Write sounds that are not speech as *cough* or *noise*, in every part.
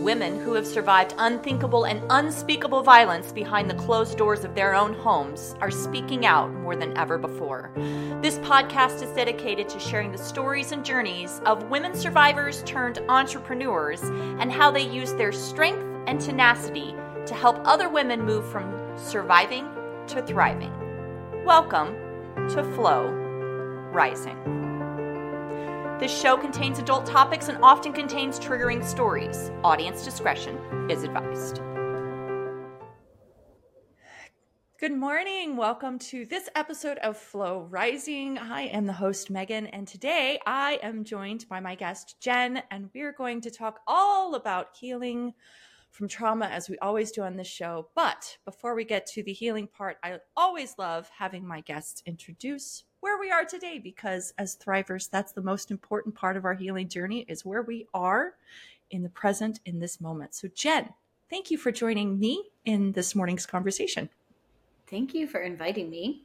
women who have survived unthinkable and unspeakable violence behind the closed doors of their own homes are speaking out more than ever before. This podcast is dedicated to sharing the stories and journeys of women survivors turned entrepreneurs and how they use their strength and tenacity to help other women move from surviving to thriving. Welcome to Flow Rising. This show contains adult topics and often contains triggering stories. Audience discretion is advised. Good morning. Welcome to this episode of Flow Rising. I am the host, Megan, and today I am joined by my guest, Jen, and we're going to talk all about healing from trauma as we always do on this show. But before we get to the healing part, I always love having my guests introduce where we are today because as thrivers that's the most important part of our healing journey is where we are in the present in this moment. So jen thank you for joining me in this morning's conversation. Thank you for inviting me.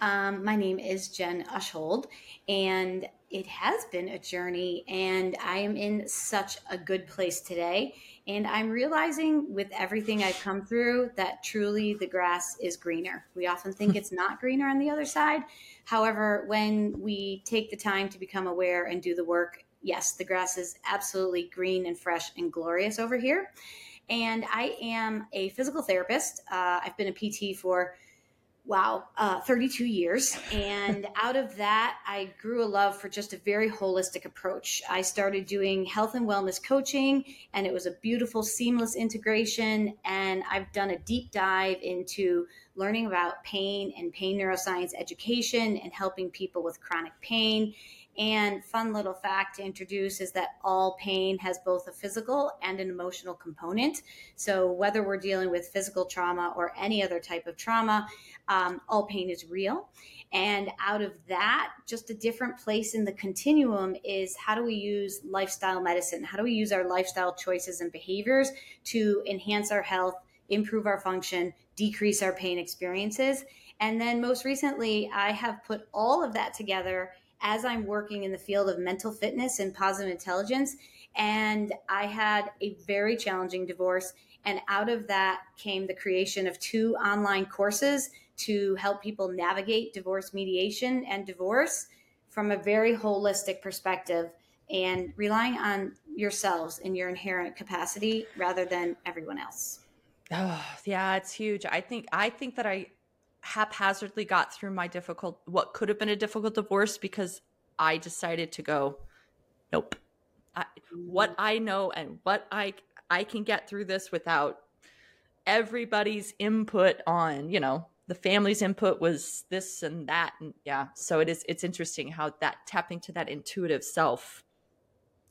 Um, my name is jen Uschold and it has been a journey and i am in such a good place today and i'm realizing with everything i've come through that truly the grass is greener we often think it's not greener on the other side However, when we take the time to become aware and do the work, yes, the grass is absolutely green and fresh and glorious over here. And I am a physical therapist. Uh, I've been a PT for wow, uh, 32 years. And *laughs* out of that, I grew a love for just a very holistic approach. I started doing health and wellness coaching, and it was a beautiful, seamless integration. And I've done a deep dive into learning about pain and pain neuroscience education and helping people with chronic pain. And fun little fact to introduce is that all pain has both a physical and an emotional component. So whether we're dealing with physical trauma or any other type of trauma, um, all pain is real. And out of that, just a different place in the continuum is how do we use lifestyle medicine? How do we use our lifestyle choices and behaviors to enhance our health, improve our function, decrease our pain experiences. And then most recently, I have put all of that together as I'm working in the field of mental fitness and positive intelligence. And I had a very challenging divorce. And out of that came the creation of two online courses to help people navigate divorce mediation and divorce from a very holistic perspective and relying on yourselves and your inherent capacity rather than everyone else. Oh, yeah, it's huge. I think I think that I haphazardly got through my difficult what could have been a difficult divorce because I decided to go nope. I, what. I know and what I I can get through this without everybody's input on, you know, the family's input was this and that and yeah. So it is it's interesting how that tapping to that intuitive self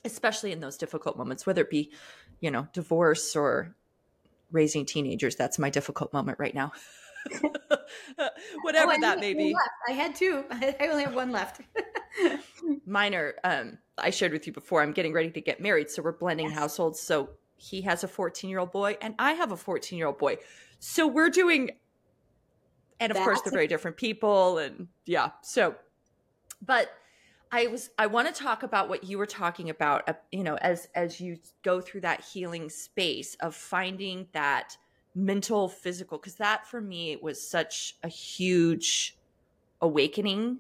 especially in those difficult moments whether it be, you know, divorce or raising teenagers. That's my difficult moment right now. *laughs* *laughs* Whatever oh, that may be. I had two. *laughs* I only have one left. *laughs* Mine are, um, I shared with you before, I'm getting ready to get married. So we're blending yes. households. So he has a 14 year old boy and I have a 14 year old boy. So we're doing, and of That's course, they're very different people. And yeah. So, but I was I want to talk about what you were talking about uh, you know as as you go through that healing space of finding that mental physical because that for me was such a huge awakening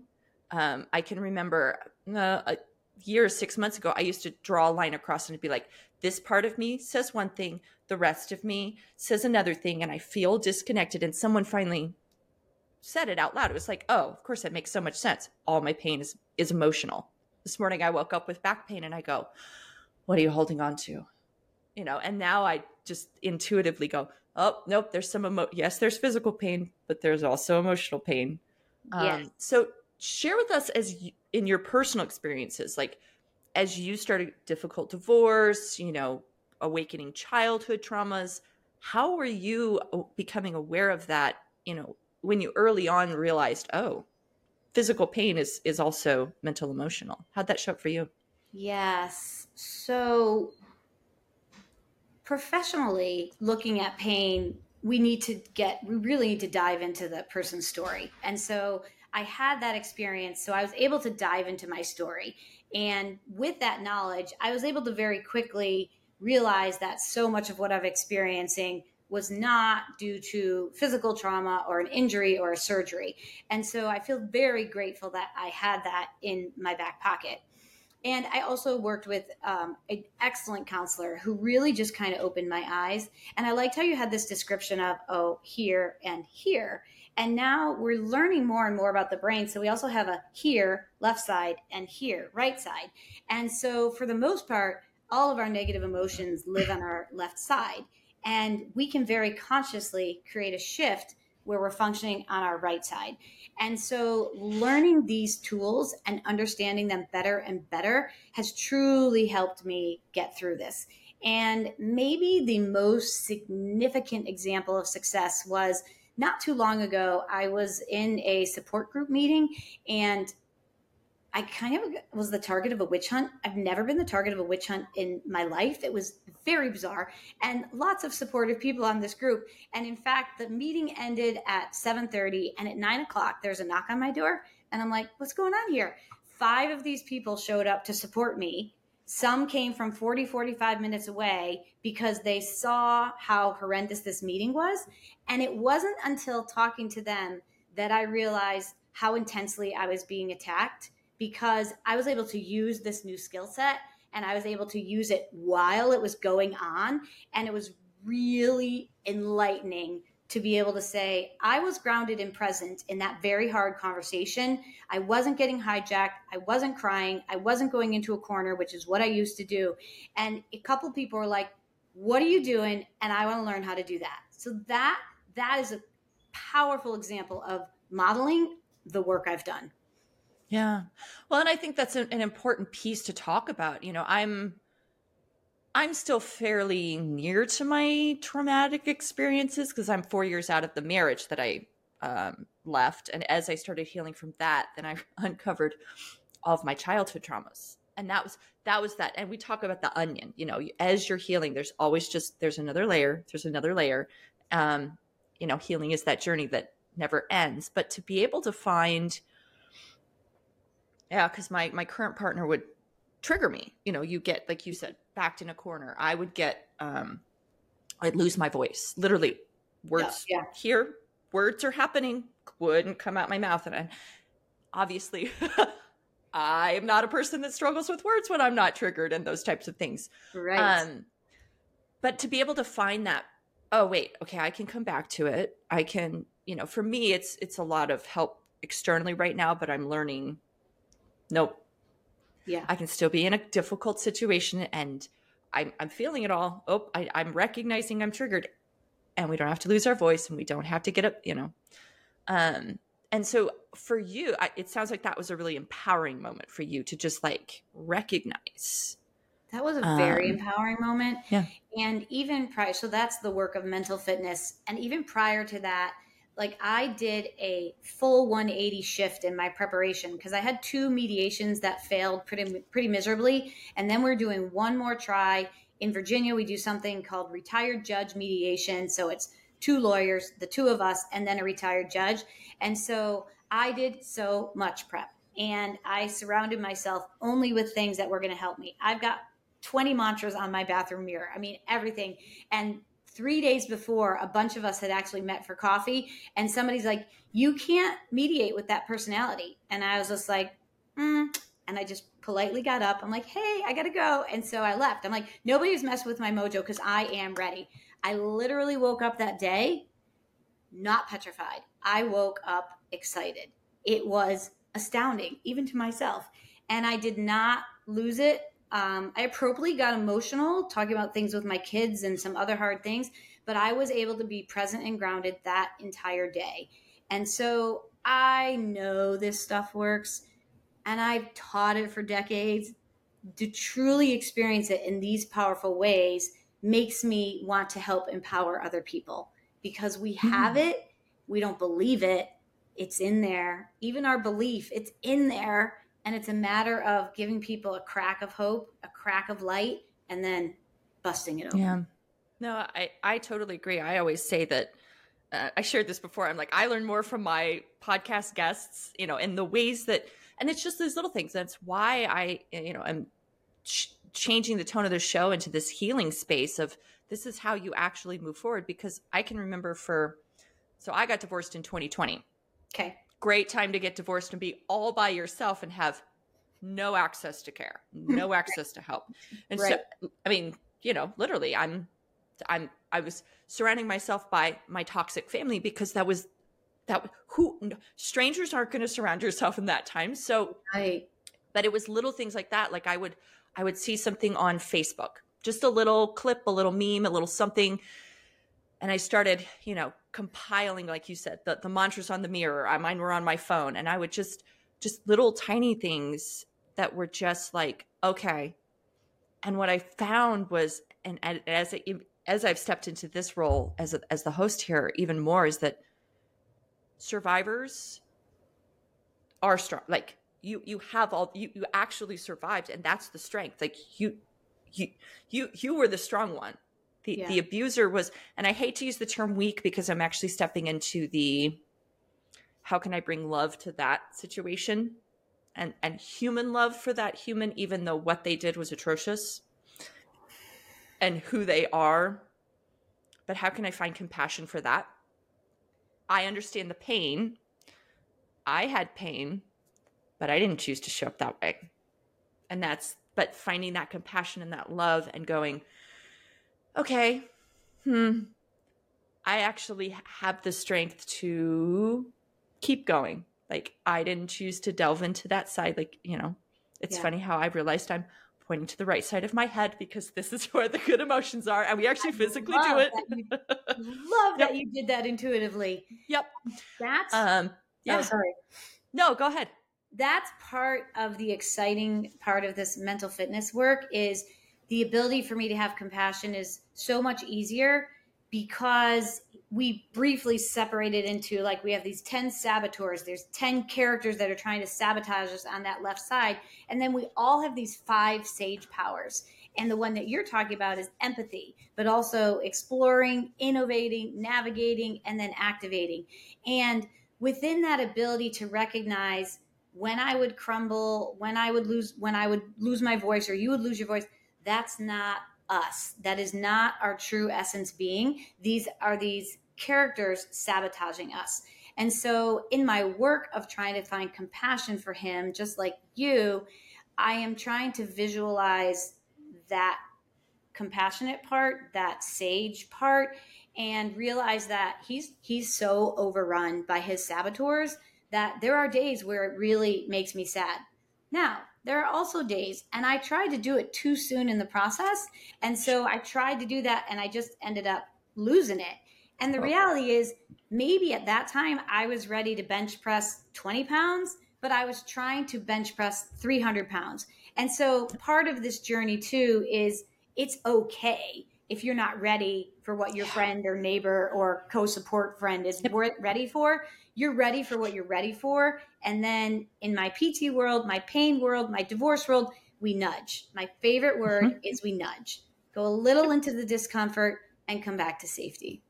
um, I can remember uh, a year six months ago I used to draw a line across and be like this part of me says one thing the rest of me says another thing and I feel disconnected and someone finally said it out loud, it was like, oh, of course, that makes so much sense. All my pain is is emotional. This morning, I woke up with back pain, and I go, "What are you holding on to?" You know, and now I just intuitively go, "Oh, nope, there's some emo. Yes, there's physical pain, but there's also emotional pain." Yes. Um, so, share with us as you, in your personal experiences, like as you started difficult divorce, you know, awakening childhood traumas. How were you becoming aware of that? You know, when you early on realized, oh, physical pain is is also mental emotional. How'd that show up for you? Yes. So professionally looking at pain, we need to get we really need to dive into the person's story. And so I had that experience, so I was able to dive into my story. And with that knowledge, I was able to very quickly realize that so much of what I'm experiencing was not due to physical trauma or an injury or a surgery. And so I feel very grateful that I had that in my back pocket. And I also worked with um, an excellent counselor who really just kind of opened my eyes. And I liked how you had this description of, oh, here and here. And now we're learning more and more about the brain. So we also have a here, left side, and here, right side. And so for the most part, all of our negative emotions live on our left side. And we can very consciously create a shift where we're functioning on our right side. And so learning these tools and understanding them better and better has truly helped me get through this. And maybe the most significant example of success was not too long ago, I was in a support group meeting and I kind of was the target of a witch hunt. I've never been the target of a witch hunt in my life. It was very bizarre and lots of supportive people on this group. And in fact, the meeting ended at 7:30 and at nine o'clock, there's a knock on my door. And I'm like, what's going on here? Five of these people showed up to support me. Some came from 40, 45 minutes away because they saw how horrendous this meeting was. And it wasn't until talking to them that I realized how intensely I was being attacked because I was able to use this new skill set and I was able to use it while it was going on. And it was really enlightening to be able to say, I was grounded and present in that very hard conversation. I wasn't getting hijacked. I wasn't crying. I wasn't going into a corner, which is what I used to do. And a couple people were like, What are you doing? And I want to learn how to do that. So that that is a powerful example of modeling the work I've done. Yeah. Well, and I think that's an, an important piece to talk about. You know, I'm I'm still fairly near to my traumatic experiences because I'm four years out of the marriage that I um, left. And as I started healing from that, then I *laughs* uncovered all of my childhood traumas. And that was that was that. And we talk about the onion. You know, as you're healing, there's always just there's another layer. There's another layer. Um, you know, healing is that journey that never ends. But to be able to find yeah, because my my current partner would trigger me. You know, you get like you said, backed in a corner. I would get um I'd lose my voice. Literally words yeah, yeah. here, words are happening, wouldn't come out my mouth. And I, obviously *laughs* I am not a person that struggles with words when I'm not triggered and those types of things. Right. Um but to be able to find that, oh wait, okay, I can come back to it. I can, you know, for me it's it's a lot of help externally right now, but I'm learning nope. Yeah. I can still be in a difficult situation and I'm, I'm feeling it all. Oh, I, I'm recognizing I'm triggered and we don't have to lose our voice and we don't have to get up, you know. Um, and so for you, I, it sounds like that was a really empowering moment for you to just like recognize. That was a very um, empowering moment. Yeah. And even prior, so that's the work of mental fitness. And even prior to that, like I did a full 180 shift in my preparation because I had two mediations that failed pretty pretty miserably. And then we're doing one more try. In Virginia we do something called retired judge mediation. So it's two lawyers the two of us and then a retired judge. And so I did so much prep. And I surrounded myself only with things that were going to help me. I've got 20 mantras on my bathroom mirror. I mean everything. And three days before a bunch of us had actually met for coffee and somebody's like you can't mediate with that personality. And i was just like mm. and i just politely got up. I'm like hey i gotta go. And so i left. I'm like nobody's messed with my mojo because i am ready. I literally woke up that day not petrified. I woke up excited. It was astounding even to myself. And i did not lose it um, I appropriately got emotional talking about things with my kids and some other hard things, but I was able to be present and grounded that entire day. And so I know this stuff works and I've taught it for decades. To truly experience it in these powerful ways makes me want to help empower other people because we have mm. it, we don't believe it, it's in there. Even our belief, it's in there and it's a matter of giving people a crack of hope, a crack of light, and then busting it open. Yeah. No, I, I totally agree. I always say that uh, I shared this before. I'm like, I learn more from my podcast guests, you know, in the ways that, and it's just those little things. That's why I, you know, I'm ch- changing the tone of the show into this healing space of this is how you actually move forward because I can remember for so I got divorced in 2020. Okay. Great time to get divorced and be all by yourself and have no access to care, no *laughs* access to help. And right. so I mean, you know, literally I'm I'm I was surrounding myself by my toxic family because that was that who strangers aren't going to surround yourself in that time. So right. But it was little things like that. Like I would I would see something on Facebook, just a little clip, a little meme, a little something. And I started, you know, compiling, like you said, the, the mantras on the mirror. I mine were on my phone. And I would just just little tiny things that were just like, okay. And what I found was, and, and as as I've stepped into this role as a, as the host here, even more is that survivors are strong. Like you you have all you you actually survived and that's the strength like you you you you were the strong one the yeah. the abuser was and i hate to use the term weak because i'm actually stepping into the how can i bring love to that situation and and human love for that human even though what they did was atrocious and who they are but how can i find compassion for that i understand the pain i had pain but I didn't choose to show up that way. And that's, but finding that compassion and that love and going, okay, hmm, I actually have the strength to keep going. Like, I didn't choose to delve into that side. Like, you know, it's yeah. funny how I realized I'm pointing to the right side of my head because this is *laughs* where the good emotions are. And we actually I physically do it. That you, *laughs* love yep. that you did that intuitively. Yep. That's, um, yeah. Oh, sorry. No, go ahead that's part of the exciting part of this mental fitness work is the ability for me to have compassion is so much easier because we briefly separated into like we have these 10 saboteurs. There's 10 characters that are trying to sabotage us on that left side. And then we all have these five sage powers. And the one that you're talking about is empathy but also exploring innovating navigating and then activating. And within that ability to recognize when I would crumble, when I would lose, when I would lose my voice or you would lose your voice, that's not us. That is not our true essence being. These are these characters sabotaging us. And so, in my work of trying to find compassion for him, just like you, I am trying to visualize that compassionate part, that sage part, and realize that he's he's so overrun by his saboteurs that there are days where it really makes me sad. Now, there are also days, and I tried to do it too soon in the process. And so I tried to do that, and I just ended up losing it. And the oh. reality is, maybe at that time I was ready to bench press 20 pounds, but I was trying to bench press 300 pounds. And so part of this journey, too, is it's okay if you're not ready for what your friend or neighbor or co support friend is ready for you're ready for what you're ready for. And then in my PT world, my pain world, my divorce world, we nudge. My favorite word mm-hmm. is we nudge. Go a little into the discomfort and come back to safety.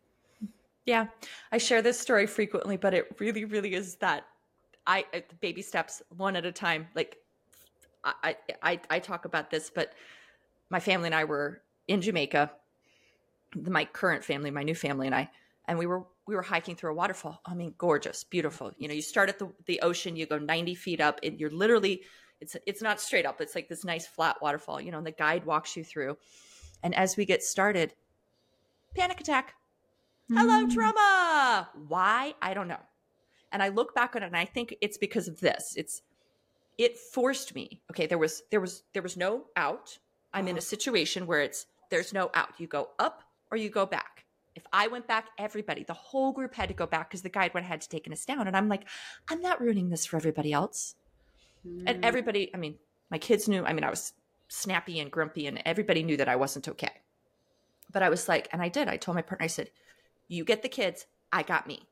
Yeah, I share this story frequently, but it really, really is that I baby steps one at a time. Like I, I, I talk about this, but my family and I were in Jamaica. My current family, my new family, and I, and we were we were hiking through a waterfall. I mean, gorgeous, beautiful. You know, you start at the, the ocean, you go 90 feet up, and you're literally, it's it's not straight up. It's like this nice flat waterfall, you know, and the guide walks you through. And as we get started, panic attack. Hello, mm. trauma. Why? I don't know. And I look back on it and I think it's because of this. It's it forced me. Okay, there was there was there was no out. I'm in a uh-huh. situation where it's there's no out. You go up or you go back if I went back, everybody, the whole group had to go back because the guide would have had to taken us down. And I'm like, I'm not ruining this for everybody else. Mm. And everybody, I mean, my kids knew, I mean, I was snappy and grumpy and everybody knew that I wasn't okay. But I was like, and I did. I told my partner, I said, you get the kids, I got me.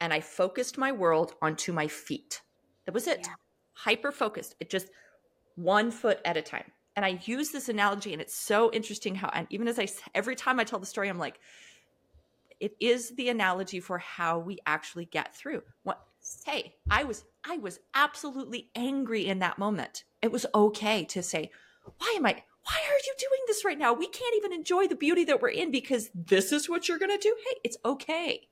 And I focused my world onto my feet. That was it. Yeah. Hyper focused. It just one foot at a time. And I use this analogy, and it's so interesting how, and even as I, every time I tell the story, I'm like, it is the analogy for how we actually get through. What hey, I was I was absolutely angry in that moment. It was okay to say, why am I, why are you doing this right now? We can't even enjoy the beauty that we're in because this is what you're going to do. Hey, it's okay.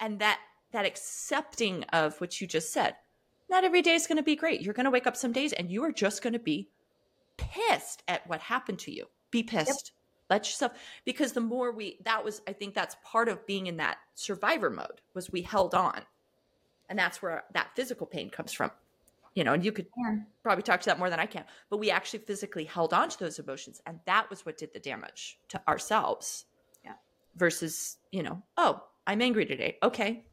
And that, that accepting of what you just said, not every day is going to be great. You're going to wake up some days and you are just going to be pissed at what happened to you. Be pissed. Yep. Let yourself, because the more we, that was, I think that's part of being in that survivor mode was we held on. And that's where that physical pain comes from you know, and you could yeah. probably talk to that more than I can, but we actually physically held on to those emotions. And that was what did the damage to ourselves. Yeah. Versus, you know, oh, I'm angry today. Okay.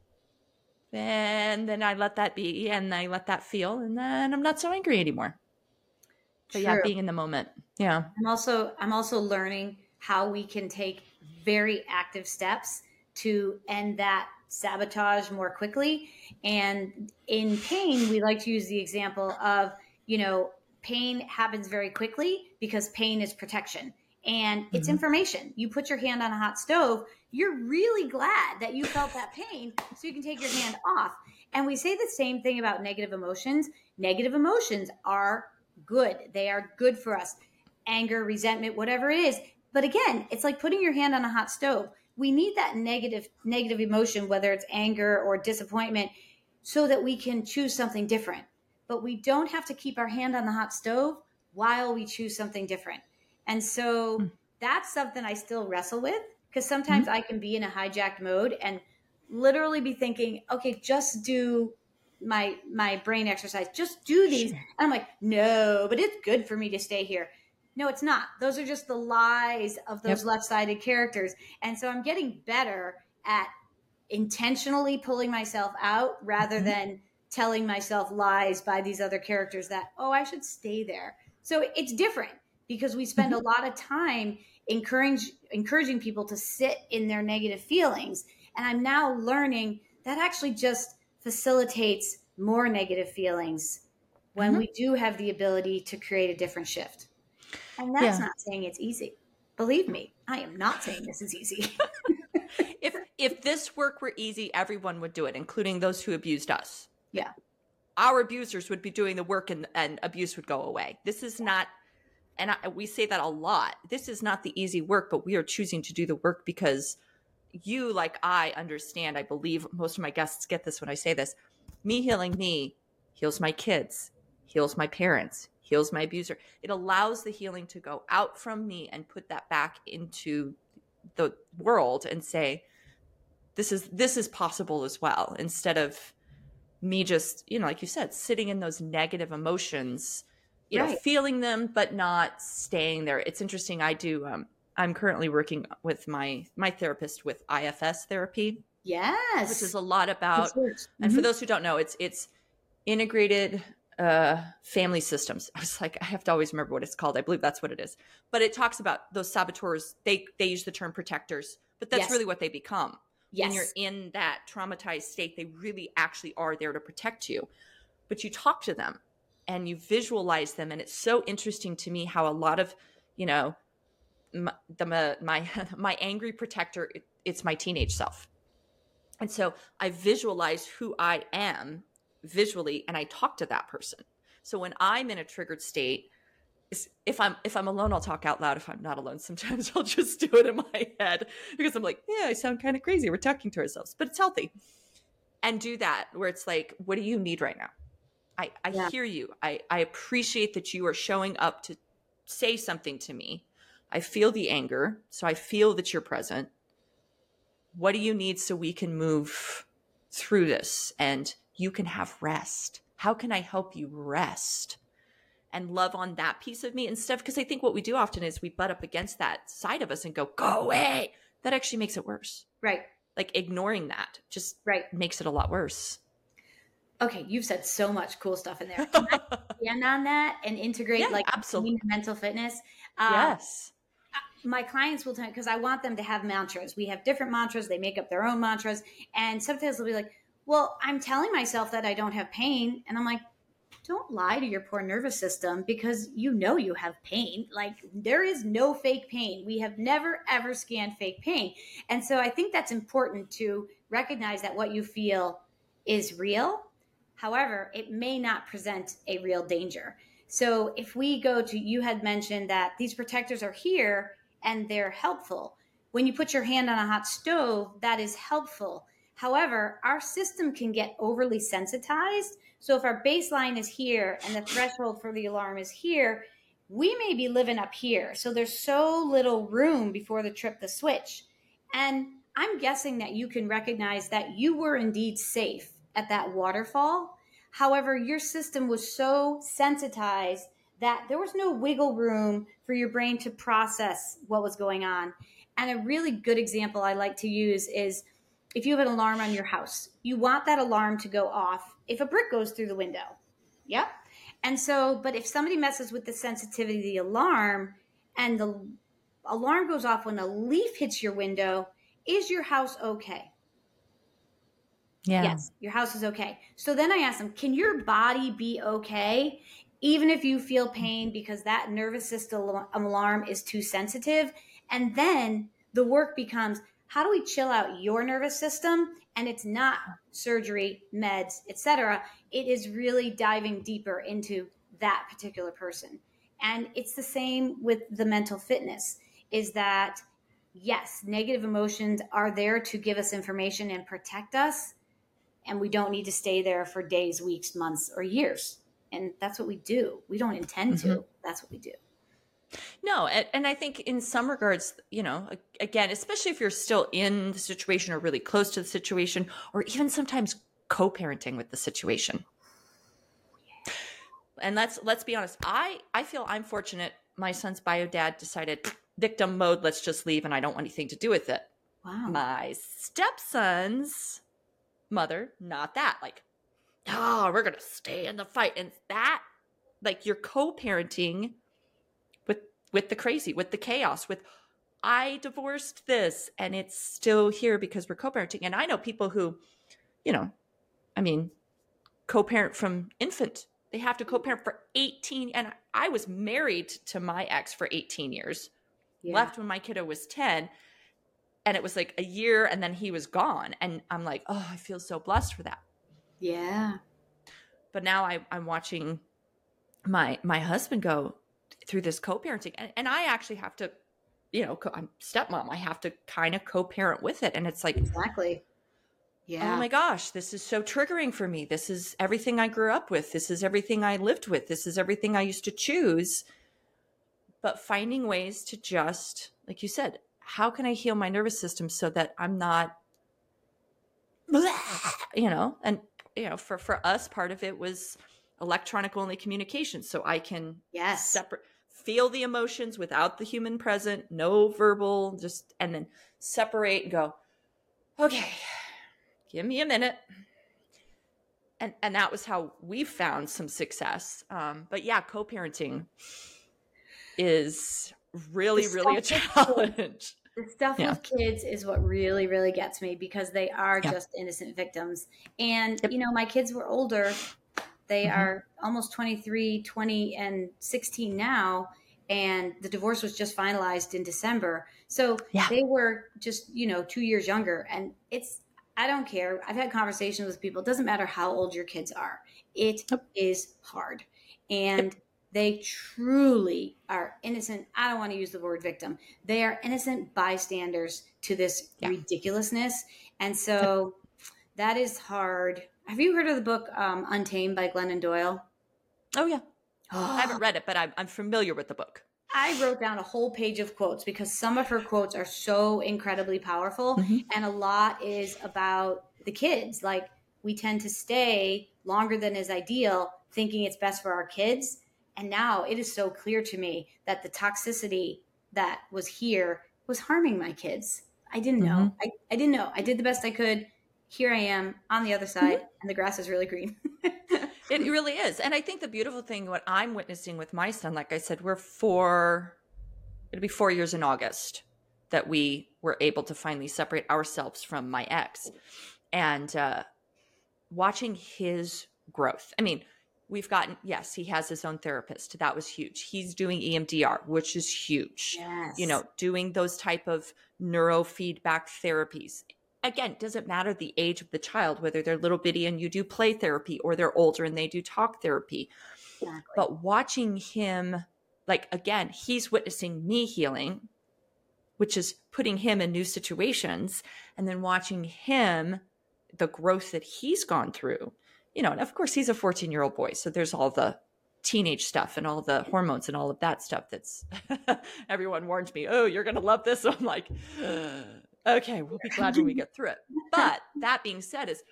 And then I let that be and I let that feel and then I'm not so angry anymore. But True. yeah, being in the moment. Yeah. I'm also I'm also learning how we can take very active steps to end that sabotage more quickly. And in pain, we like to use the example of, you know, pain happens very quickly because pain is protection and it's mm-hmm. information. You put your hand on a hot stove, you're really glad that you felt that pain so you can take your hand off. And we say the same thing about negative emotions. Negative emotions are good, they are good for us. Anger, resentment, whatever it is. But again, it's like putting your hand on a hot stove we need that negative negative emotion whether it's anger or disappointment so that we can choose something different but we don't have to keep our hand on the hot stove while we choose something different and so mm. that's something i still wrestle with because sometimes mm-hmm. i can be in a hijacked mode and literally be thinking okay just do my my brain exercise just do these sure. and i'm like no but it's good for me to stay here no, it's not. Those are just the lies of those yep. left sided characters. And so I'm getting better at intentionally pulling myself out rather mm-hmm. than telling myself lies by these other characters that, oh, I should stay there. So it's different because we spend mm-hmm. a lot of time encourage, encouraging people to sit in their negative feelings. And I'm now learning that actually just facilitates more negative feelings when mm-hmm. we do have the ability to create a different shift. And that's yeah. not saying it's easy. Believe me, I am not saying this is easy. *laughs* if if this work were easy, everyone would do it, including those who abused us. Yeah. Our abusers would be doing the work and, and abuse would go away. This is not and I, we say that a lot. This is not the easy work, but we are choosing to do the work because you, like I, understand. I believe most of my guests get this when I say this. Me healing me heals my kids, heals my parents, heals my abuser. It allows the healing to go out from me and put that back into the world and say, this is this is possible as well, instead of me just, you know, like you said, sitting in those negative emotions, you right. know, feeling them but not staying there. It's interesting. I do um I'm currently working with my my therapist with IFS therapy. Yes. Which is a lot about mm-hmm. and for those who don't know, it's it's integrated uh, family systems. *laughs* I was like, I have to always remember what it's called. I believe that's what it is. But it talks about those saboteurs. They they use the term protectors, but that's yes. really what they become. Yes. When you're in that traumatized state, they really actually are there to protect you. But you talk to them and you visualize them, and it's so interesting to me how a lot of, you know, my, the my *laughs* my angry protector. It, it's my teenage self, and so I visualize who I am visually and I talk to that person. So when I'm in a triggered state, if I'm if I'm alone, I'll talk out loud. If I'm not alone, *laughs* sometimes I'll just do it in my head because I'm like, yeah, I sound kind of crazy. We're talking to ourselves, but it's healthy. And do that where it's like, what do you need right now? I, I yeah. hear you. I, I appreciate that you are showing up to say something to me. I feel the anger, so I feel that you're present. What do you need so we can move through this? And you can have rest. How can I help you rest? And love on that piece of me instead because I think what we do often is we butt up against that side of us and go, go away. That actually makes it worse. Right. Like ignoring that just right. makes it a lot worse. Okay, you've said so much cool stuff in there. Can I *laughs* stand on that and integrate yeah, like absolutely mental fitness? Um, yes my clients will tell because I want them to have mantras. We have different mantras. They make up their own mantras, and sometimes they'll be like, well, I'm telling myself that I don't have pain. And I'm like, don't lie to your poor nervous system because you know you have pain. Like, there is no fake pain. We have never, ever scanned fake pain. And so I think that's important to recognize that what you feel is real. However, it may not present a real danger. So if we go to, you had mentioned that these protectors are here and they're helpful. When you put your hand on a hot stove, that is helpful. However, our system can get overly sensitized. So if our baseline is here and the threshold for the alarm is here, we may be living up here. So there's so little room before the trip the switch. And I'm guessing that you can recognize that you were indeed safe at that waterfall. However, your system was so sensitized that there was no wiggle room for your brain to process what was going on. And a really good example I like to use is if you have an alarm on your house, you want that alarm to go off if a brick goes through the window. Yep. And so, but if somebody messes with the sensitivity of the alarm and the alarm goes off when a leaf hits your window, is your house okay? Yeah. Yes, your house is okay. So then I asked them, can your body be okay even if you feel pain because that nervous system alarm is too sensitive? And then the work becomes, how do we chill out your nervous system? And it's not surgery, meds, etc. It is really diving deeper into that particular person. And it's the same with the mental fitness is that yes, negative emotions are there to give us information and protect us. And we don't need to stay there for days, weeks, months, or years. And that's what we do. We don't intend to. Mm-hmm. That's what we do. No, and, and, I think in some regards, you know, again, especially if you're still in the situation or really close to the situation, or even sometimes co-parenting with the situation. And let's let's be honest. I I feel I'm fortunate. My son's bio dad decided victim mode, let's just leave and I don't want anything to do with it. Wow. My stepson's mother, not that. Like, oh, we're going to stay in the fight. And that, like, you're co parenting with, with the crazy, with the chaos, with, I divorced this and it's still here because we're co parenting. And I know people who, you know, I mean, co parent from infant. They have to co parent for 18. And I was married to my ex for 18 years yeah. left when my kiddo was 10 and it was like a year and then he was gone and i'm like oh i feel so blessed for that yeah. But now I, i'm watching my my husband go through this co-parenting and, and i actually have to you know i'm stepmom i have to kind of co-parent with it and it's like exactly. Yeah. Oh my gosh this is so triggering for me. This is everything i grew up with. This is everything i lived with. This is everything i used to choose. But finding ways to just, like you said, how can I heal my nervous system so that I'm not, you know, and, you know, for, for us, part of it was electronic only communication. So I can yes. separate, feel the emotions without the human present, no verbal, just, and then separate and go, okay, give me a minute. And, and that was how we found some success. Um, but yeah, co-parenting, is really, really a challenge. The stuff yeah. with kids is what really, really gets me because they are yeah. just innocent victims. And, yep. you know, my kids were older. They mm-hmm. are almost 23, 20, and 16 now. And the divorce was just finalized in December. So yeah. they were just, you know, two years younger. And it's, I don't care. I've had conversations with people. It doesn't matter how old your kids are, It yep. is hard. And yep they truly are innocent. I don't want to use the word victim. They are innocent bystanders to this yeah. ridiculousness. And so that is hard. Have you heard of the book um, Untamed by Glennon Doyle? Oh, yeah. Oh. I haven't read it, but I'm, I'm familiar with the book. I wrote down a whole page of quotes because some of her quotes are so incredibly powerful. Mm-hmm. And a lot is about the kids. Like, we tend to stay longer than is ideal, thinking it's best for our kids and now it is so clear to me that the toxicity that was here was harming my kids. I didn't know. Mm-hmm. I, I didn't know. I did the best I could. Here I am on the other side, mm-hmm. and the grass is really green. *laughs* it really is. And I think the beautiful thing, what I'm witnessing with my son, like I said, we're four, it'll be four years in August that we were able to finally separate ourselves from my ex. And uh, watching his growth. I mean, we've gotten yes he has his own therapist that was huge he's doing emdr which is huge yes. you know doing those type of neurofeedback therapies again doesn't matter the age of the child whether they're little bitty and you do play therapy or they're older and they do talk therapy Exactly. But watching him, like again, he's witnessing me healing, which is putting him in new situations, and then watching him, the growth that he's gone through. You know, and of course he's a 14 year old boy, so there's all the teenage stuff and all the hormones and all of that stuff that's *laughs* everyone warned me oh you're gonna love this. So *laughs* i'm like okay we'll be glad when we get through it. But that being said is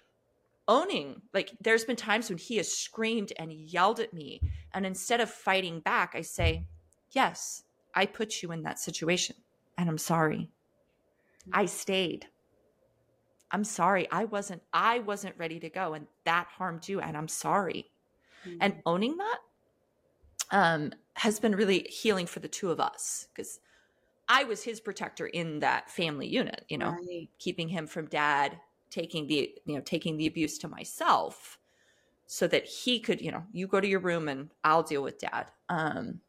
owning like there's been times when he has screamed and yelled at me and instead of fighting back i say yes i put you in that situation and i'm sorry. I stayed i'm sorry i wasn't i wasn't ready to go and that harmed you and i'm sorry mm-hmm. and owning that um, has been really healing for the two of us because I was his protector in that family unit, you know, right. keeping him from dad, taking the, you know, taking the abuse to myself so that he could, you know, you go to your room and I'll deal with dad. Um,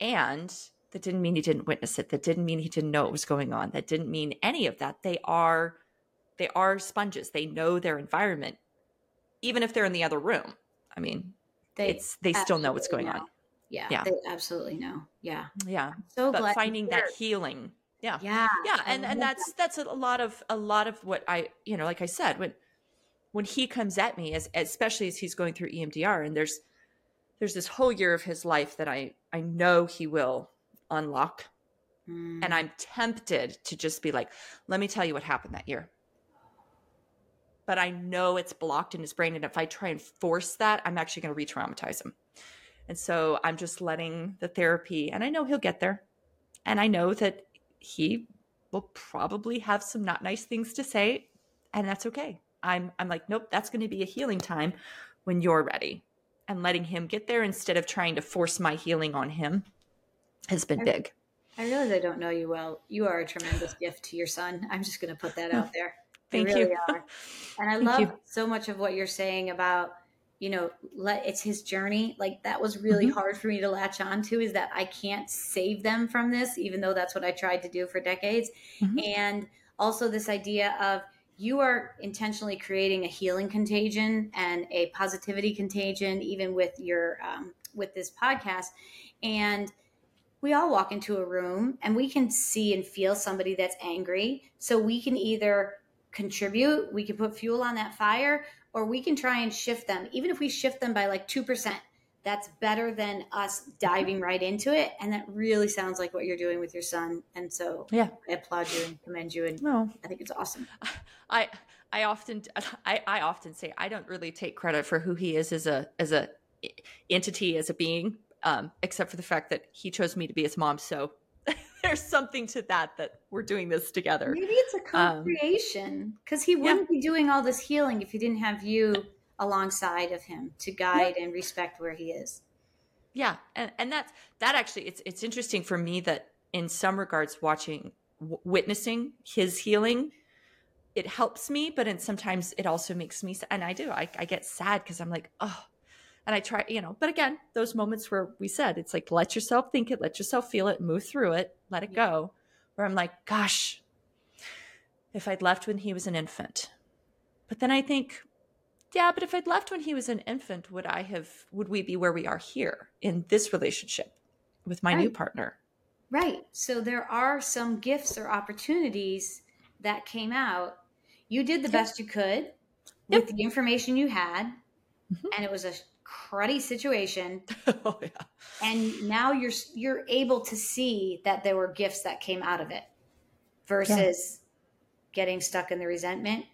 and that didn't mean he didn't witness it. That didn't mean he didn't know what was going on. That didn't mean any of that. They are, they are sponges. They know their environment, even if they're in the other room. I mean, they it's they still know what's going know. on. Yeah, yeah, they absolutely know. Yeah, yeah. So but finding that healing. Yeah, yeah, yeah, and and that's that's a lot of a lot of what I you know, like I said, when when he comes at me, as especially as he's going through EMDR, and there's there's this whole year of his life that I I know he will unlock, mm. and I'm tempted to just be like, let me tell you what happened that year but I know it's blocked in his brain. And if I try and force that, I'm actually going to re traumatize him. And so I'm just letting the therapy, and I know he'll get there. And I know that he will probably have some not nice things to say, and that's okay. I'm I'm like, nope, that's going to be a healing time when you're ready. And letting him get there instead of trying to force my healing on him has been big. I realize I don't know you well. You are a tremendous gift to your son. I'm just going to put that out there. Thank really you. Are. And I love you. so much of what you're saying about, you know, let it's his journey. Like that was really mm-hmm. hard for me to latch on to is that I can't save them from this, even though that's what I tried to do for decades. Mm-hmm. And also this idea of you are intentionally creating a healing contagion and a positivity contagion, even with your um, with this podcast. And we all walk into a room and we can see and feel somebody that's angry. So we can either contribute, we can put fuel on that fire, or we can try and shift them. Even if we shift them by like 2%, that's better than us diving right into it. And that really sounds like what you're doing with your son. And so yeah, I applaud you and commend you. And no. I think it's awesome. *laughs* I, I often, *laughs* I, I often say I don't really take credit for who he is as a, as a entity, as a being, um, except for the fact that he chose me to be his mom. So there's something to that that we're doing this together. Maybe it's a co-creation because um, he wouldn't yeah. be doing all this healing if he didn't have you alongside of him to guide yeah. and respect where he is. Yeah, and and that's that actually it's it's interesting for me that in some regards watching w- witnessing his healing it helps me but in sometimes it also makes me and i do i, I get sad because i'm like oh and I try, you know, but again, those moments where we said it's like let yourself think it, let yourself feel it, move through it, let it go. Where I'm like, gosh, if I'd left when he was an infant. But then I think, yeah, but if I'd left when he was an infant, would I have would we be where we are here in this relationship with my right. new partner? Right. So there are some gifts or opportunities that came out. You did the yep. best you could with yep. the information you had. Mm-hmm. And it was a cruddy situation. *laughs* oh, yeah. And now you're you're able to see that there were gifts that came out of it versus yeah. getting stuck in the resentment,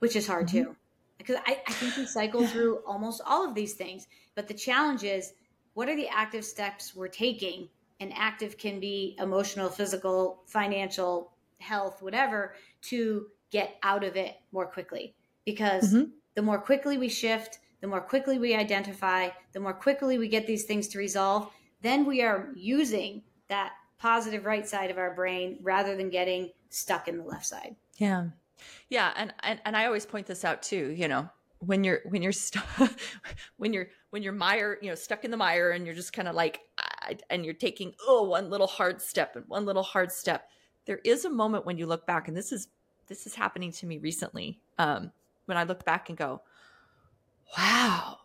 which is hard mm-hmm. too. Because I, I think we cycle yeah. through almost all of these things. But the challenge is what are the active steps we're taking? And active can be emotional, physical, financial, health, whatever, to get out of it more quickly. Because mm-hmm. the more quickly we shift, the more quickly we identify, the more quickly we get these things to resolve, then we are using that positive right side of our brain rather than getting stuck in the left side. Yeah. Yeah, and and, and I always point this out too, you know, when you're when you're stuck *laughs* when you're when you're mire you know stuck in the mire and you're just kind of like and you're taking oh one little hard step and one little hard step there is a moment when you look back and this is this is happening to me recently um when i look back and go wow,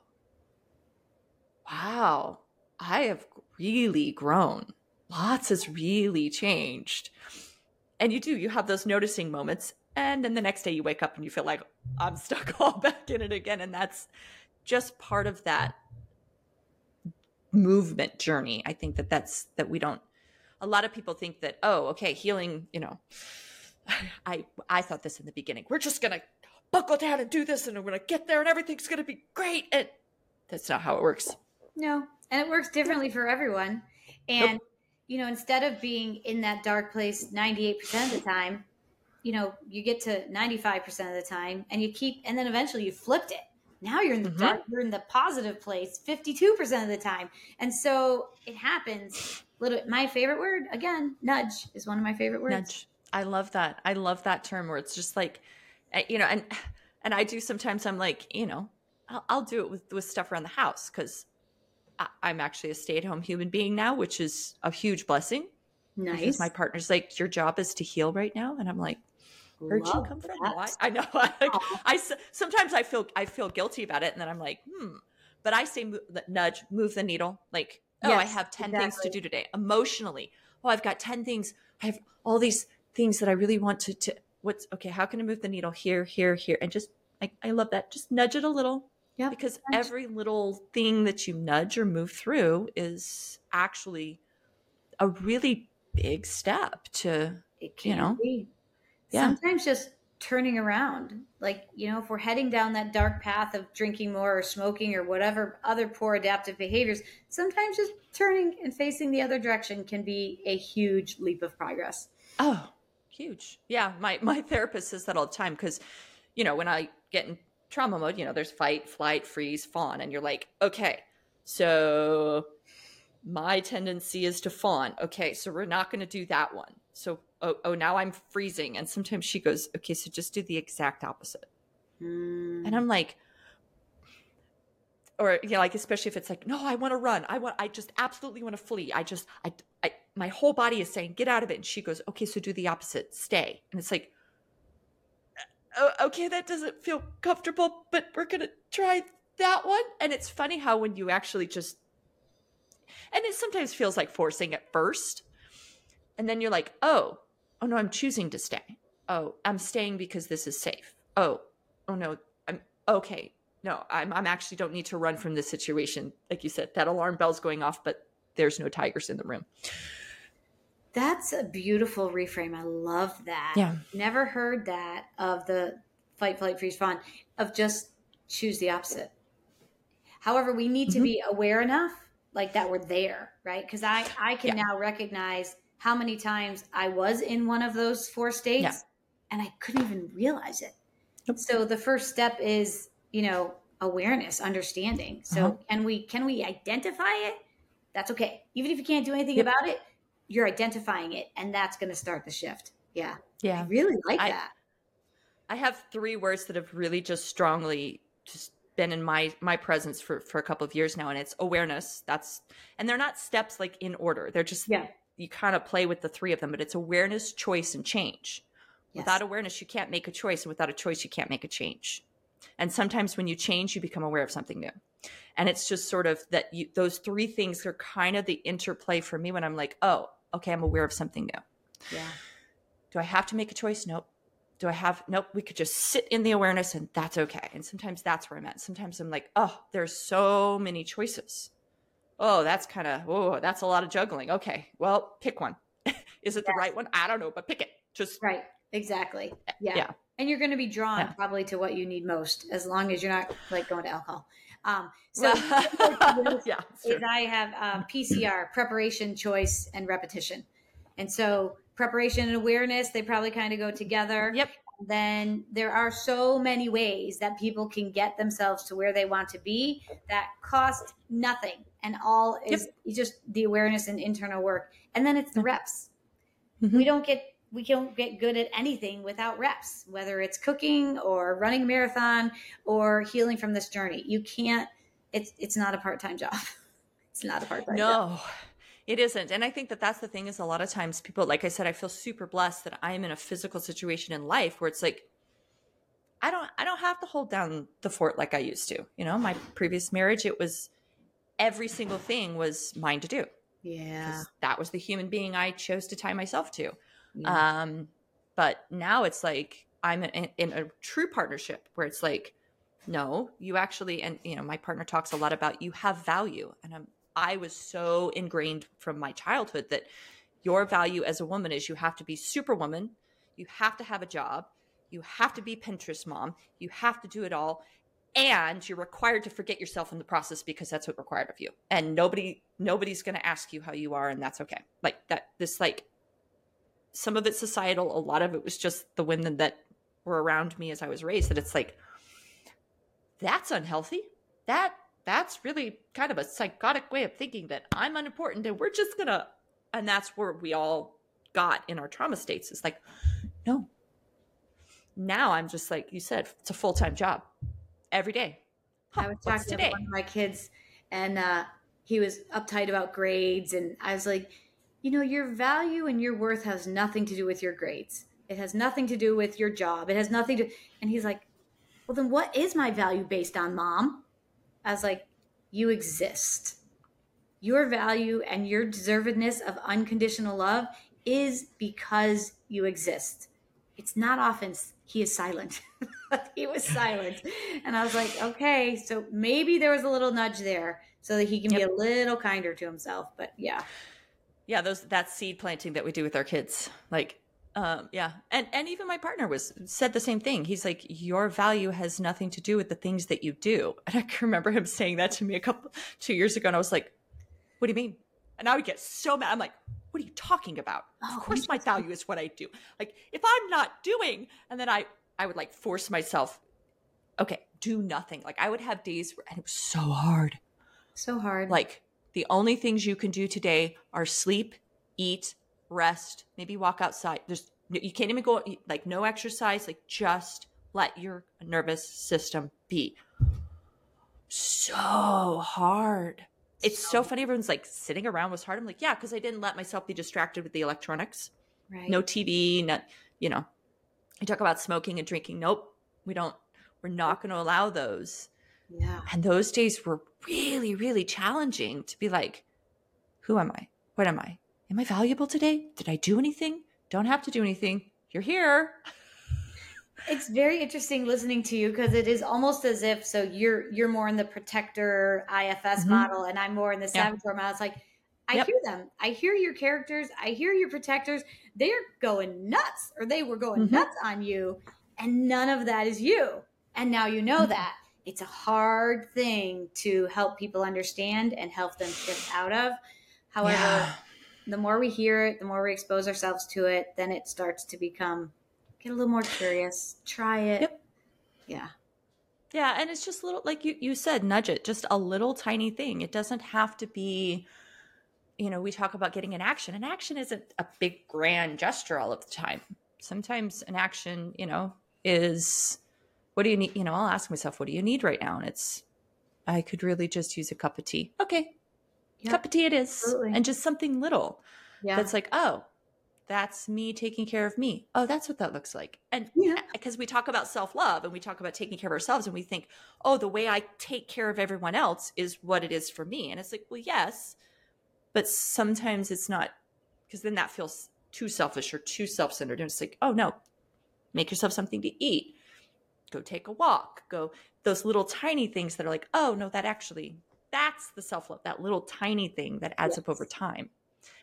wow, I have really grown. Lots has really changed. And you do, you have those noticing moments. And then the next day you wake up and you feel like, I'm stuck *laughs* all back in it again. And that's just part of that movement journey. I think that that's, that we don't, a lot of people think that, oh, okay, healing, you know, *sighs* I, I thought this in the beginning. We're just going to buckle down and do this and we're going to get there and everything's going to be great. And that's not how it works. No. And it works differently for everyone. And, nope. you know, instead of being in that dark place 98% of the time, you know, you get to 95% of the time and you keep, and then eventually you flipped it. Now you're in the mm-hmm. dark, you're in the positive place 52% of the time. And so it happens. Little, my favorite word, again, nudge is one of my favorite words. Nudge. I love that. I love that term where it's just like, you know, and, *sighs* and I do sometimes I'm like, you know, I'll, I'll do it with, with stuff around the house because I'm actually a stay at home human being now, which is a huge blessing. Nice. Because my partner's like, your job is to heal right now. And I'm like, where'd Love you come that. from? Why? *laughs* I know. *laughs* I, I, sometimes I feel, I feel guilty about it. And then I'm like, hmm, but I say nudge, move the needle. Like, oh, yes, I have 10 exactly. things to do today emotionally. Oh, I've got 10 things. I have all these things that I really want to, to what's okay. How can I move the needle here, here, here? And just, I, I love that. Just nudge it a little yeah. Because every little thing that you nudge or move through is actually a really big step to, you know, be. Yeah. Sometimes just turning around. Like, you know, if we're heading down that dark path of drinking more or smoking or whatever other poor adaptive behaviors, sometimes just turning and facing the other direction can be a huge leap of progress. Oh, huge. Yeah. My, *laughs* my therapist says that all the time because, you know, when I get in trauma mode, you know, there's fight, flight, freeze, fawn. And you're like, okay, so my tendency is to fawn. Okay, so we're not going to do that one. So, oh, oh, now I'm freezing. And sometimes she goes, okay, so just do the exact opposite. Mm. And I'm like, or you know, like especially if it's like, no, I want to run. I want, I just absolutely want to flee. I just, I, I, my whole body is saying, get out of it. And she goes, okay, so do the opposite, stay. And it's like, oh, okay, that doesn't feel comfortable, but we're going to try that one. And it's funny how when you actually just, and it sometimes feels like forcing at first. And then you're like, oh, oh no, I'm choosing to stay. Oh, I'm staying because this is safe. Oh, oh no, I'm okay. No, I'm, I'm actually don't need to run from this situation. Like you said, that alarm bell's going off, but there's no tigers in the room. That's a beautiful reframe. I love that. Yeah. Never heard that of the fight, flight, freeze, fawn, of just choose the opposite. However, we need mm-hmm. to be aware enough like that we're there, right? Because I, I can yeah. now recognize how many times I was in one of those four states yeah. and I couldn't even realize it. Yep. So the first step is, you know, awareness, understanding. So uh-huh. can we can we identify it? That's okay. Even if you can't do anything yep. about it, you're identifying it and that's going to start the shift. Yeah. Yeah. i really like I, that. I have three words that have really just strongly just been in my my presence for for a couple of years now and it's awareness. That's and they're not steps like in order. They're just yeah. you kind of play with the three of them but it's awareness choice and change. Yes. without awareness you can't make a choice and without a choice you can't make a change. And sometimes when you change you become aware of something new. And it's just sort of that you, those three things are kind of the interplay for me when i'm like oh okay, I'm aware of something new. Yeah. Do I have to make a choice? Nope. Do I have, nope, we could just sit in the awareness and that's okay. And sometimes that's where I'm at. Sometimes I'm like, oh, there's so many choices. Oh, that's kind of, oh, that's a lot of juggling. Okay, well, pick one. *laughs* Is it the right one? I don't know, but pick it. Just right. Exactly. Eh, yeah. yeah. And you're going to be drawn yeah. probably to what you need most, as long as you're not like going to alcohol. Um, so *laughs* yeah, is I have um, PCR, preparation, choice, and repetition. And so preparation and awareness, they probably kind of go together. Yep. Then there are so many ways that people can get themselves to where they want to be that cost nothing. And all is yep. just the awareness and internal work. And then it's the reps. Mm-hmm. We don't get we don't get good at anything without reps, whether it's cooking or running a marathon or healing from this journey. You can't, it's, it's not a part-time job. *laughs* It's not a part-time no, job. it isn't. And I think that that's the thing is a lot of times people, like I said, I feel super blessed that I'm in a physical situation in life where it's like, I don't, I don't have to hold down the fort like I used to, you know, my previous marriage, it was, every single thing was mine to do. Yeah. That was the human being I chose to tie myself to. Um, but now it's like I'm in, in a true partnership where it's like, no, you actually, and you know, my partner talks a lot about you have value, and I'm, I was so ingrained from my childhood that your value as a woman is you have to be superwoman, you have to have a job, you have to be Pinterest mom, you have to do it all, and you're required to forget yourself in the process because that's what required of you, and nobody, nobody's going to ask you how you are, and that's okay. Like that, this like some of it's societal a lot of it was just the women that were around me as i was raised that it's like that's unhealthy. That that's really kind of a psychotic way of thinking that i'm unimportant and we're just gonna and that's where we all got in our trauma states. It's like no. Now i'm just like you said it's a full-time job. Every day. Huh, I was talking to today? one of my kids, and uh, he was uptight about grades, and I was like, you know, your value and your worth has nothing to do with your grades. It has nothing to do with your job. It has nothing to. And he's like, well, then what is my value based on, mom? I was like, you exist. Your value and your deservedness of unconditional love is because you exist. It's not often he is silent. *laughs* he was silent. And I was like, okay, so maybe there was a little nudge there so that he can be a little kinder to himself. But yeah. Yeah those that seed planting that we do with our kids like um yeah. And and even my partner was said the same thing. He's like your value has nothing to do with the things that you do. And i can remember him saying that to me a couple two years ago and i was like what do you mean? And i would get so mad. I'm like what are you talking about? Oh, of course my value is what i do. Like if i'm not doing and then i i would like force myself okay do nothing. Like i would have days where, and it was so hard. So hard. like the only things you can do today are sleep, eat, rest, maybe walk outside. There's you can't even go like no exercise, like just let your nervous system be. So hard. It's so funny. Everyone's like sitting around was hard. I'm like, yeah, because I didn't let myself be distracted with the electronics. right. No TV, not you know. You talk about smoking and drinking. Nope, we don't. We're not going to allow those. Yeah. And those days were really, really challenging to be like, who am I? What am I? Am I valuable today? Did I do anything? Don't have to do anything. You're here. *laughs* It's very interesting listening to you because it is almost as if so you're you're more in the protector IFS Mhm. model and I'm more in the Yeah. saboteur model. It's like I Yep. hear them. I hear your characters. I hear your protectors. They're going nuts or they were going Mhm. nuts on you and none of that is you. And now you know Mhm. that. It's a hard thing to help people understand and help them shift out of. However, Yeah. the more we hear it, the more we expose ourselves to it, then it starts to become get a little more curious, try it. Yep. Yeah. Yeah, and it's just a little like you you said, nudge it, just a little tiny thing. It doesn't have to be you know, we talk about getting an action. An action isn't a big grand gesture all of the time. Sometimes an action, you know, is what do you need? You know, I'll ask myself, what do you need right now? And it's I could really just use a cup of tea. Okay. Yep. Cup of tea it is. Absolutely. And just something little. Yeah. That's like, oh, that's me taking care of me. Oh, that's what that looks like. And Yeah. because we talk about self love and we talk about taking care of ourselves and we think, oh, the way I take care of everyone else is what it is for me. And it's like, well, yes, but sometimes it's not because then that feels too selfish or too self centered. And it's like, oh, no, make yourself something to eat, go take a walk, go those little tiny things that are like, oh, no, that actually, that's the self love, that little tiny thing that adds up over time.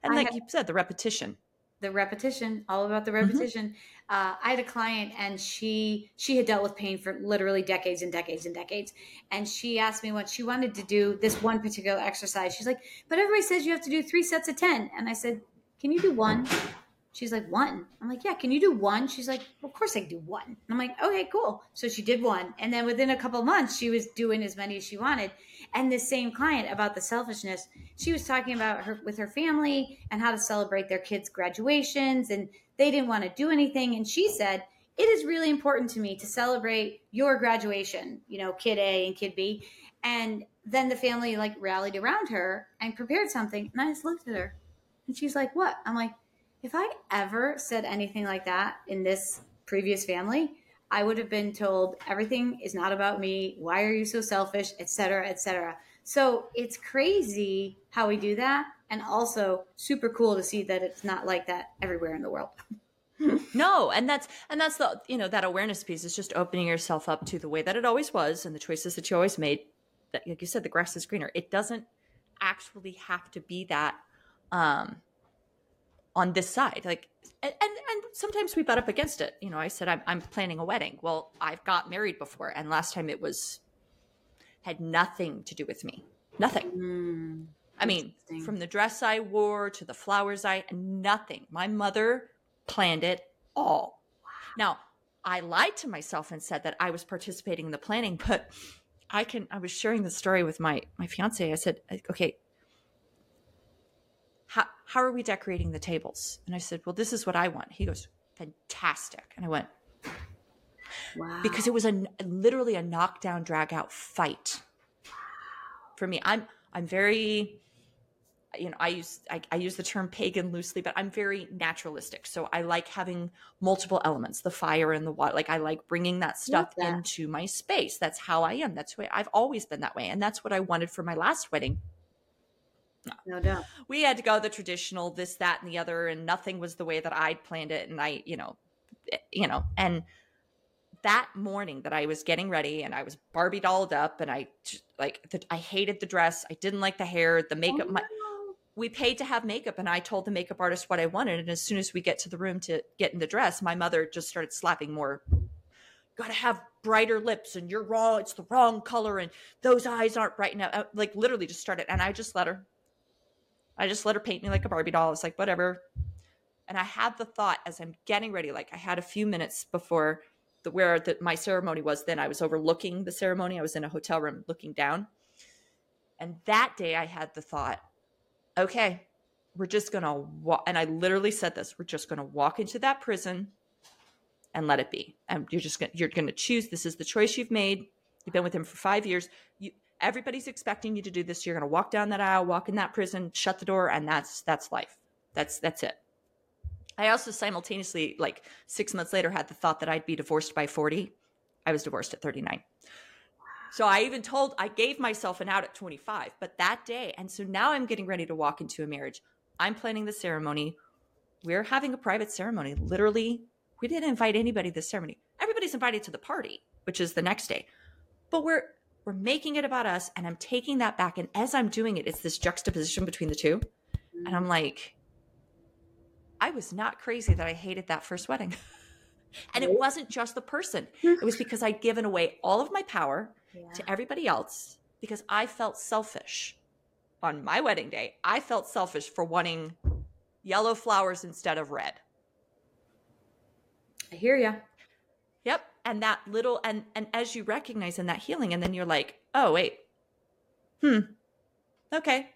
And I like had- you said, the repetition. the repetition all about the Mm-hmm. repetition uh, i had a client and she she had dealt with pain for literally decades and decades and decades and she asked me what she wanted to do this one particular exercise she's like but everybody says you have to do three sets of 10 and i said can you do one she's like one. I'm like yeah can you do one? She's like well, of course i can do one. I'm like okay cool. So she did one. And then within a couple months she was doing as many as she wanted. And the same client about the selfishness she was talking about her with her family and how to celebrate their kids graduations and they didn't want to do anything. And she said it is really important to me to celebrate your graduation you know kid a and kid b. And then the family like rallied around her and prepared something. And i just looked at her. And she's like what? I'm like if i ever said anything like that in this previous family i would have been told everything is not about me why are you so selfish etc etc So it's crazy how we do that. And also super cool to see that it's not like that everywhere in the world. *laughs* no, and that's and that's the you know that awareness piece is just opening yourself up to the way that it always was and the choices that you always made. That like you said, the grass is greener. It doesn't actually have to be that um on this side. Like and, and, and sometimes we butt up against it. You know, I said I'm I'm planning a wedding. Well, I've got married before, and last time it was had nothing to do with me. Nothing. Mm, I mean, from the dress I wore to the flowers I nothing. My mother planned it all. Now, I lied to myself and said that I was participating in the planning, but I can I was sharing the story with my my fiance. I said, "Okay, how are we decorating the tables?" And I said, "Well, this is what I want." He goes, "Fantastic." And I went, Wow. Because it was a literally a knockdown, drag out fight. For me, I'm I'm very you know, I use I, I, use the term pagan loosely, but I'm very naturalistic. So I like having multiple elements, the fire and the water. Like I like bringing that stuff that. into my space. That's how I am. That's why I've always been that way, and that's what I wanted for my last wedding. No. no doubt. We had to go the traditional, this, that, and the other, and nothing was the way that I'd planned it. And I, you know, eh, you know, and that morning that I was getting ready and I was Barbie dolled up and I like the, I hated the dress. I didn't like the hair, the makeup. Oh, my, we paid to have makeup and I told the makeup artist what I wanted. And as soon as we get to the room to get in the dress, my mother just started slapping more. Got to have brighter lips and you're wrong. It's the wrong color and those eyes aren't bright enough. Uh, like literally just started. And I just let her, I just let her paint me like a Barbie doll. It's like, whatever. And I had the thought as I'm getting ready, like I had a few minutes before the where the, my ceremony was then. I was overlooking the ceremony. I was in a hotel room looking down. And that day i had the thought okay we're just gonna walk and i literally said this we're just gonna walk into that prison and let it be. And you're just gonna you're gonna choose. This is the choice you've made. You've been with him for five years. You everybody's expecting you to do this you're gonna walk down that aisle walk in that prison shut the door and that's that's life that's that's it I also simultaneously, like six months later, had the thought that I'd be divorced by 40. I was divorced at 39. So I even told, I gave myself an out at 25, but that day. And so now I'm getting ready to walk into a marriage. I'm planning the ceremony. We're having a private ceremony. Literally, we didn't invite anybody to the ceremony. Everybody's invited to the party, which is the next day. But we're, we're making it about us. And I'm taking that back. And as I'm doing it, it's this juxtaposition between the two. And I'm like, I was not crazy that I hated that first wedding. *laughs* and it wasn't just the person, *laughs* it was because I'd given away all of my power yeah. to everybody else because I felt selfish on my wedding day. I felt selfish for wanting yellow flowers instead of red. I hear you. And that little and and as you recognize in that healing, and then you're like, oh wait, hmm, okay,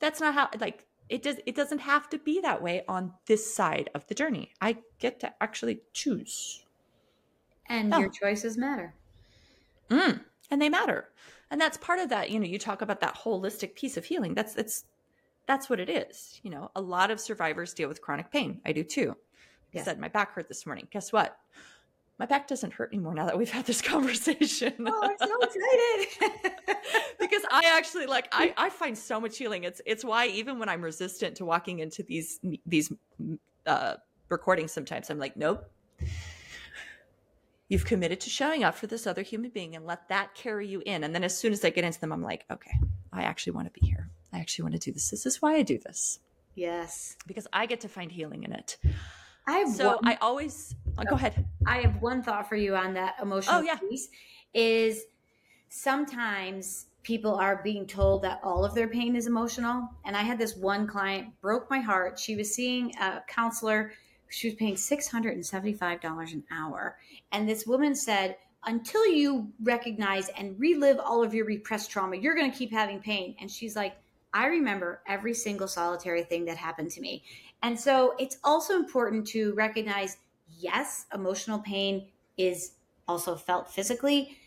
that's not how like it does it doesn't have to be that way on this side of the journey. I get to actually choose. And oh. your choices matter. Mm, and they matter. And that's part of that you know you talk about that holistic piece of healing. That's that's that's what it is. You know a lot of survivors deal with chronic pain. I do too. Yeah. i said my back hurt this morning. Guess what my back doesn't hurt anymore now that we've had this *laughs* conversation. Oh, I'm so *laughs* excited. because I actually like I, *laughs* I find so much healing. It's it's why even when I'm resistant to walking into these these uh recordings sometimes I'm like, nope. You've committed to showing up for this other human being and let that carry you in. And then as soon as I get into them, I'm like, okay, I actually want to be here. I actually want to do this. This is why I do this. Yes. Because I get to find healing in it. I have so one, I always oh, go ahead. I have one thought for you on that emotional oh, yeah. piece is sometimes people are being told that all of their pain is emotional. And I had this one client broke my heart. She was seeing a counselor. She was paying $675 an hour. And this woman said, until you recognize and relive all of your repressed trauma, you're going to keep having pain. And she's like, I remember every single solitary thing that happened to me. And so it's also important to recognize yes, emotional pain is also felt physically.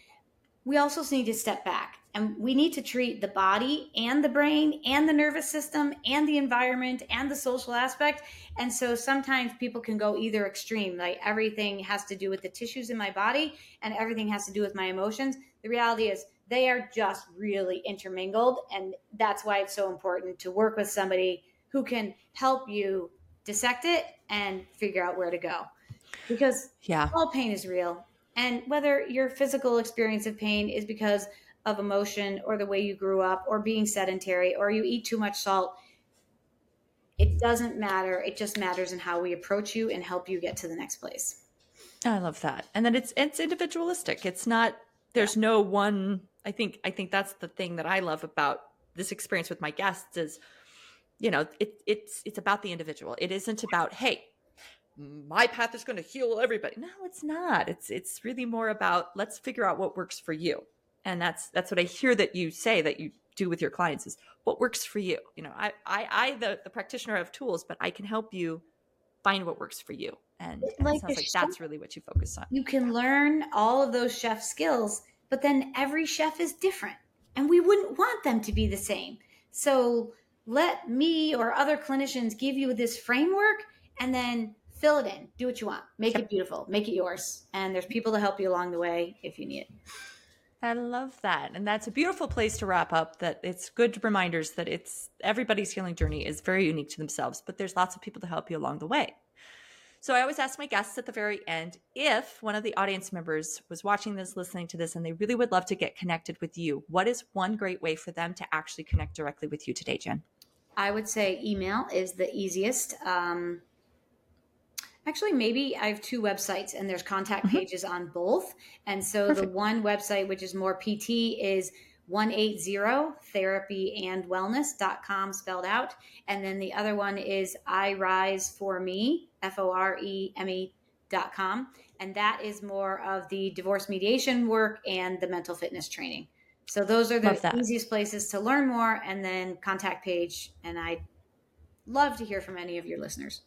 We also need to step back and we need to treat the body and the brain and the nervous system and the environment and the social aspect. And so sometimes people can go either extreme, like everything has to do with the tissues in my body and everything has to do with my emotions. The reality is, they are just really intermingled. And that's why it's so important to work with somebody who can help you dissect it and figure out where to go. Because yeah. all pain is real. And whether your physical experience of pain is because of emotion or the way you grew up or being sedentary or you eat too much salt, it doesn't matter. It just matters in how we approach you and help you get to the next place. I love that. And then it's it's individualistic. It's not there's yeah. no one I think I think that's the thing that I love about this experience with my guests is you know, it, it's it's about the individual. It isn't about, hey, my path is going to heal everybody. No, it's not. It's it's really more about let's figure out what works for you. And that's that's what I hear that you say that you do with your clients is what works for you. You know, I I, I the, the practitioner of tools, but I can help you find what works for you. And, and like it sounds like chef, that's really what you focus on. You can learn all of those chef skills, but then every chef is different. And we wouldn't want them to be the same. So let me or other clinicians give you this framework and then fill it in. Do what you want. Make it beautiful. Make it yours. And there's people to help you along the way if you need it. I love that. And that's a beautiful place to wrap up that it's good reminders that it's everybody's healing journey is very unique to themselves, but there's lots of people to help you along the way. So I always ask my guests at the very end if one of the audience members was watching this, listening to this, and they really would love to get connected with you, what is one great way for them to actually connect directly with you today, Jen? I would say email is the easiest. Um, Actually, maybe I have two websites and there's contact mm-hmm. pages on both. And so Perfect. the one website, which is more PT, is 180 therapyandwellness.com spelled out. And then the other one is I rise for me, F O R E M E dot com. And that is more of the divorce mediation work and the mental fitness training. So those are the easiest places to learn more and then contact page. And I'd love to hear from any of your listeners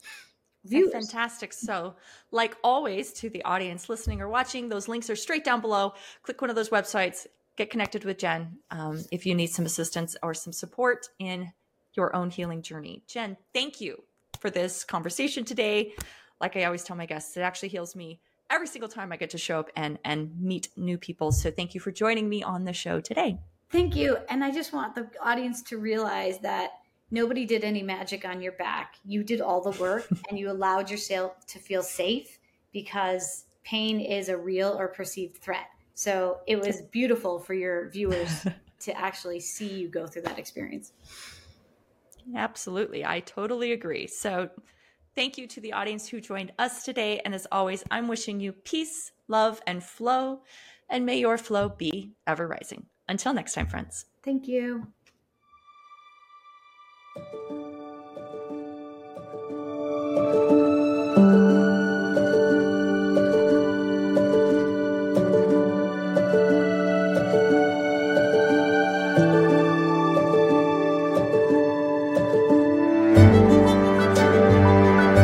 viewers. Fantastic. So, like always, to the audience listening or watching, those links are straight down below. Click one of those websites, get connected with Jen um, if you need some assistance or some support in your own healing journey. Jen, thank you for this conversation today. Like I always tell my guests, it actually heals me every single time I get to show up and and meet new people. So thank you for joining me on the show today. Thank you. And I just want the audience to realize that nobody did any magic on your back. You did all the work *laughs* and you allowed yourself to feel safe because pain is a real or perceived threat. So it was beautiful for your viewers *laughs* to actually see you go through that experience. Absolutely. I totally agree. So thank you to the audience who joined us today. And as always, I'm wishing you peace, love, and flow. And may your flow be ever rising. Until next time, friends. Thank you. Bye.